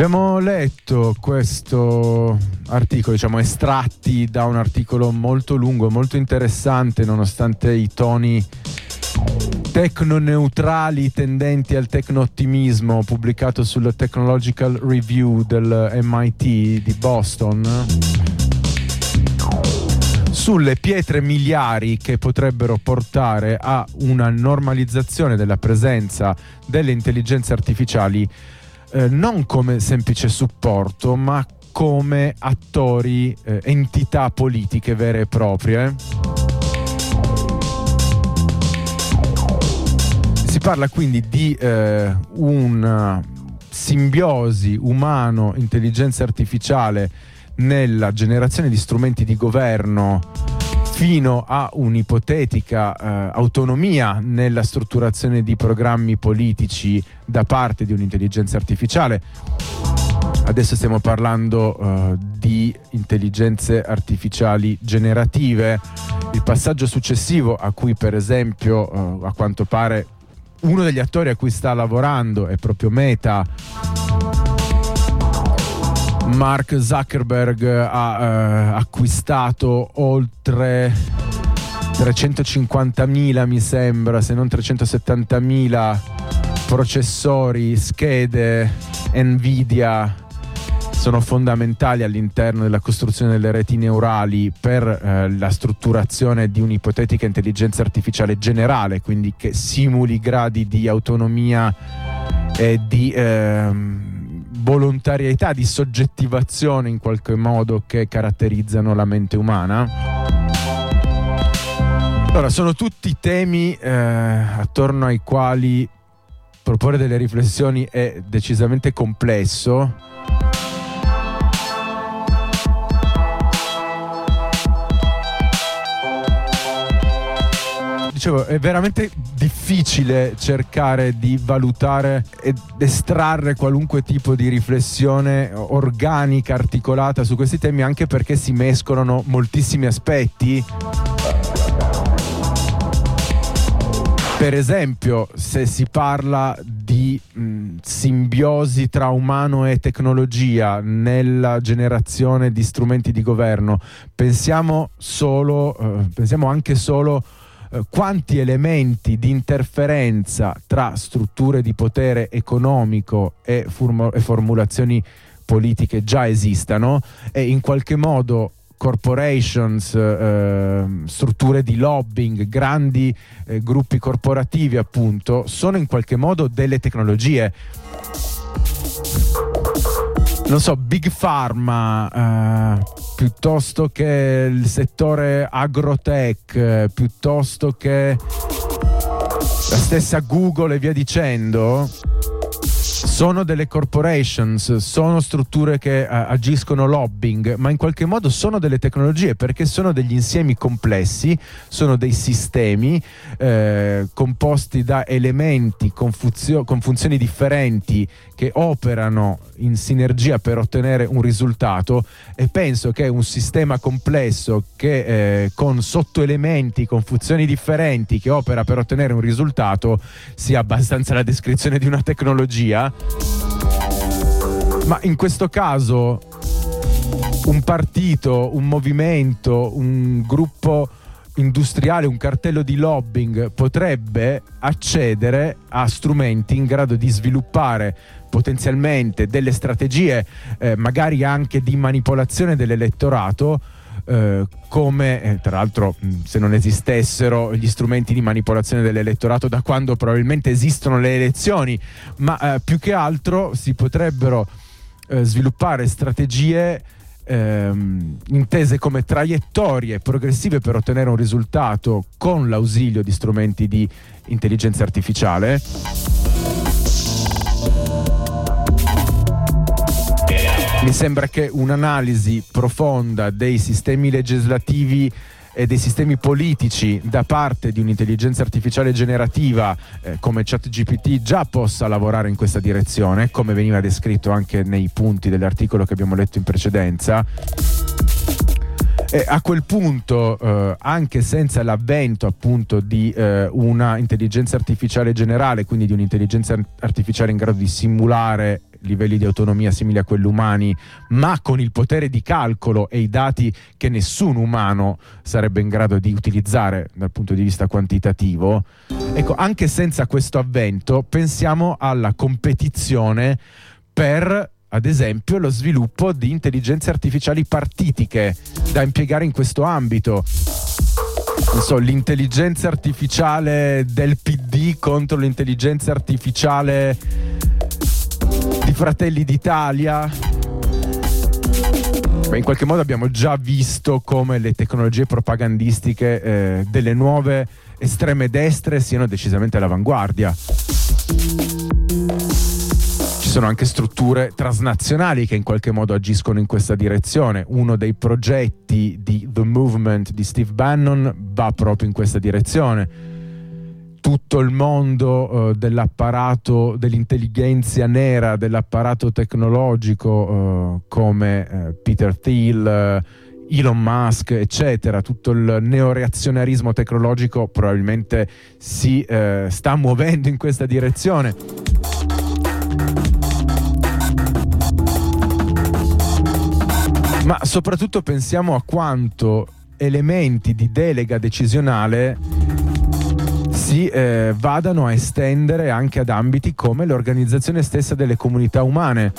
Abbiamo letto questo articolo, diciamo estratti da un articolo molto lungo, molto interessante, nonostante i toni tecno-neutrali tendenti al tecno-ottimismo, pubblicato sul Technological Review del MIT di Boston sulle pietre miliari che potrebbero portare a una normalizzazione della presenza delle intelligenze artificiali eh, non come semplice supporto, ma come attori, eh, entità politiche vere e proprie. Si parla quindi di eh, una simbiosi umano-intelligenza artificiale nella generazione di strumenti di governo fino a un'ipotetica eh, autonomia nella strutturazione di programmi politici da parte di un'intelligenza artificiale. Adesso stiamo parlando uh, di intelligenze artificiali generative. Il passaggio successivo a cui per esempio uh, a quanto pare uno degli attori a cui sta lavorando è proprio Meta Mark Zuckerberg ha eh, acquistato oltre 350.000 mi sembra, se non 370.000 processori, schede Nvidia sono fondamentali all'interno della costruzione delle reti neurali per eh, la strutturazione di un'ipotetica intelligenza artificiale generale, quindi che simuli gradi di autonomia e di eh, volontarietà, di soggettivazione in qualche modo che caratterizzano la mente umana. Allora, sono tutti temi eh, attorno ai quali proporre delle riflessioni è decisamente complesso dicevo, è veramente difficile cercare di valutare ed estrarre qualunque tipo di riflessione organica, articolata su questi temi, anche perché si mescolano moltissimi aspetti. Per esempio, se si parla di mh, simbiosi tra umano e tecnologia nella generazione di strumenti di governo, pensiamo solo, eh, pensiamo anche solo eh, quanti elementi di interferenza tra strutture di potere economico e, form- e formulazioni politiche già esistano e in qualche modo corporations, eh, strutture di lobbying, grandi eh, gruppi corporativi appunto, sono in qualche modo delle tecnologie non so, Big Pharma eh, piuttosto che il settore agrotech, piuttosto che la stessa Google e via dicendo sono delle corporations, sono strutture che uh, agiscono lobbying, ma in qualche modo sono delle tecnologie perché sono degli insiemi complessi, sono dei sistemi eh, composti da elementi con, funzio- con funzioni differenti che operano in sinergia per ottenere un risultato e penso che un sistema complesso che eh, con sottoelementi, con funzioni differenti che opera per ottenere un risultato sia abbastanza la descrizione di una tecnologia ma in questo caso un partito, un movimento, un gruppo industriale, un cartello di lobbying potrebbe accedere a strumenti in grado di sviluppare potenzialmente delle strategie, eh, magari anche di manipolazione dell'elettorato. Eh, come eh, tra l'altro se non esistessero gli strumenti di manipolazione dell'elettorato da quando probabilmente esistono le elezioni, ma eh, più che altro si potrebbero eh, sviluppare strategie ehm, intese come traiettorie progressive per ottenere un risultato con l'ausilio di strumenti di intelligenza artificiale. Mi sembra che un'analisi profonda dei sistemi legislativi e dei sistemi politici da parte di un'intelligenza artificiale generativa eh, come ChatGPT già possa lavorare in questa direzione, come veniva descritto anche nei punti dell'articolo che abbiamo letto in precedenza. E a quel punto, eh, anche senza l'avvento appunto di eh, una intelligenza artificiale generale, quindi di un'intelligenza artificiale in grado di simulare livelli di autonomia simili a quelli umani, ma con il potere di calcolo e i dati che nessun umano sarebbe in grado di utilizzare dal punto di vista quantitativo. Ecco, anche senza questo avvento, pensiamo alla competizione per ad esempio lo sviluppo di intelligenze artificiali partitiche da impiegare in questo ambito. Non so, l'intelligenza artificiale del PD contro l'intelligenza artificiale Fratelli d'Italia. Beh, in qualche modo abbiamo già visto come le tecnologie propagandistiche eh, delle nuove estreme destre siano decisamente all'avanguardia ci sono anche strutture transnazionali che in qualche modo agiscono in questa direzione. Uno dei progetti di The Movement di Steve Bannon va proprio in questa direzione. Tutto il mondo uh, dell'apparato, dell'intelligenza nera, dell'apparato tecnologico uh, come uh, Peter Thiel, Elon Musk, eccetera, tutto il neoreazionarismo tecnologico probabilmente si sta muovendo in questa direzione. Ma soprattutto pensiamo a quanto elementi di delega decisionale si eh, vadano a estendere anche ad ambiti come l'organizzazione stessa delle comunità umane.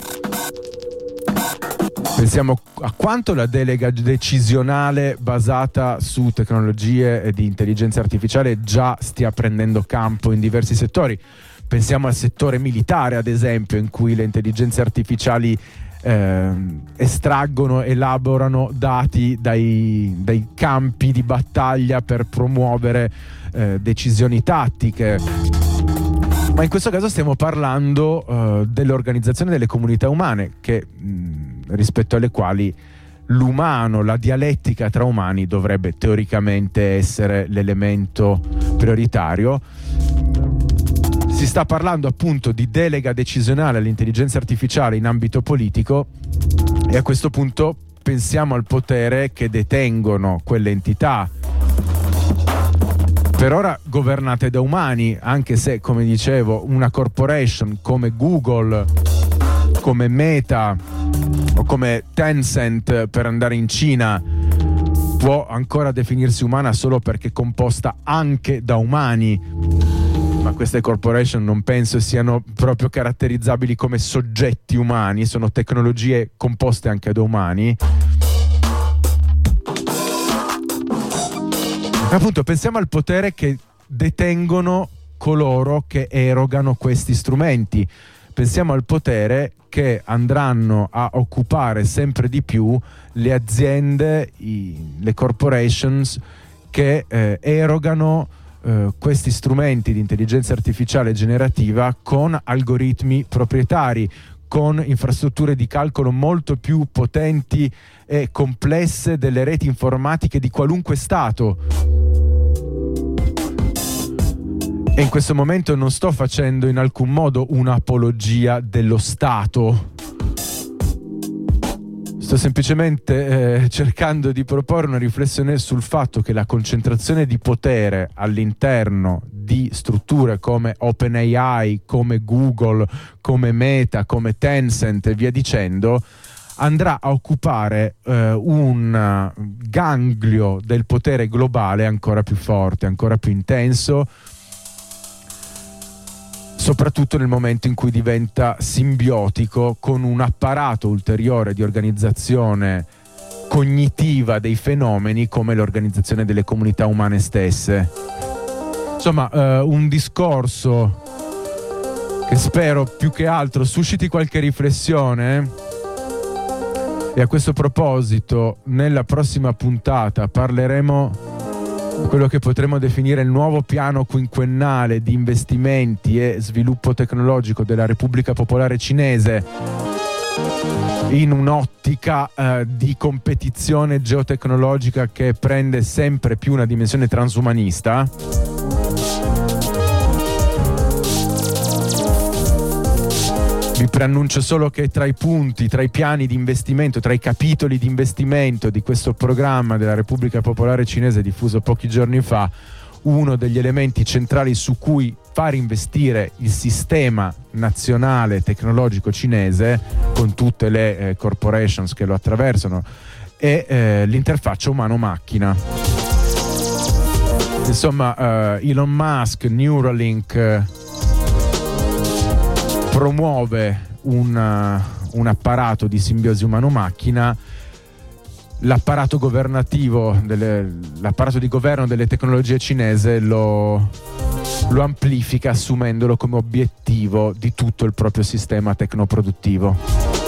Pensiamo a quanto la delega decisionale basata su tecnologie di intelligenza artificiale già stia prendendo campo in diversi settori. Pensiamo al settore militare, ad esempio, in cui le intelligenze artificiali eh, estraggono, elaborano dati dai, dai, campi di battaglia per promuovere eh, decisioni tattiche. Ma in questo caso stiamo parlando uh, dell'organizzazione delle comunità umane, che, mh, rispetto alle quali l'umano, la dialettica tra umani dovrebbe teoricamente essere l'elemento prioritario si sta parlando appunto di delega decisionale all'intelligenza artificiale in ambito politico e a questo punto pensiamo al potere che detengono quelle entità per ora governate da umani, anche se, come dicevo, una corporation come Google, come Meta o come Tencent per andare in Cina può ancora definirsi umana solo perché composta anche da umani ma queste corporation non penso siano proprio caratterizzabili come soggetti umani, sono tecnologie composte anche da umani. Appunto, pensiamo al potere che detengono coloro che erogano questi strumenti. Pensiamo al potere che andranno a occupare sempre di più le aziende, i, le corporations che eh, erogano eh, questi strumenti di intelligenza artificiale generativa con algoritmi proprietari, con infrastrutture di calcolo molto più potenti e complesse delle reti informatiche di qualunque Stato. E in questo momento non sto facendo in alcun modo un'apologia dello Stato. Sto semplicemente eh, cercando di proporre una riflessione sul fatto che la concentrazione di potere all'interno di strutture come OpenAI, come Google, come Meta, come Tencent e via dicendo, andrà a occupare eh, un ganglio del potere globale ancora più forte, ancora più intenso, soprattutto nel momento in cui diventa simbiotico con un apparato ulteriore di organizzazione cognitiva dei fenomeni come l'organizzazione delle comunità umane stesse. Insomma, eh, un discorso che spero più che altro susciti qualche riflessione. E a questo proposito, nella prossima puntata parleremo quello che potremmo definire il nuovo piano quinquennale di investimenti e sviluppo tecnologico della Repubblica Popolare Cinese in un'ottica eh, di competizione geotecnologica che prende sempre più una dimensione transumanista Vi preannuncio solo che tra i punti, tra i piani di investimento, tra i capitoli di investimento di questo programma della Repubblica Popolare Cinese diffuso pochi giorni fa, uno degli elementi centrali su cui far investire il sistema nazionale tecnologico cinese con tutte le eh, corporations che lo attraversano e eh, l'interfaccia umano-macchina. Insomma, eh, Elon Musk, Neuralink eh, promuove un, uh, un apparato di simbiosi umano-macchina l'apparato governativo, delle, l'apparato di governo delle tecnologie cinese lo, lo, amplifica assumendolo come obiettivo di tutto il proprio sistema tecnoproduttivo.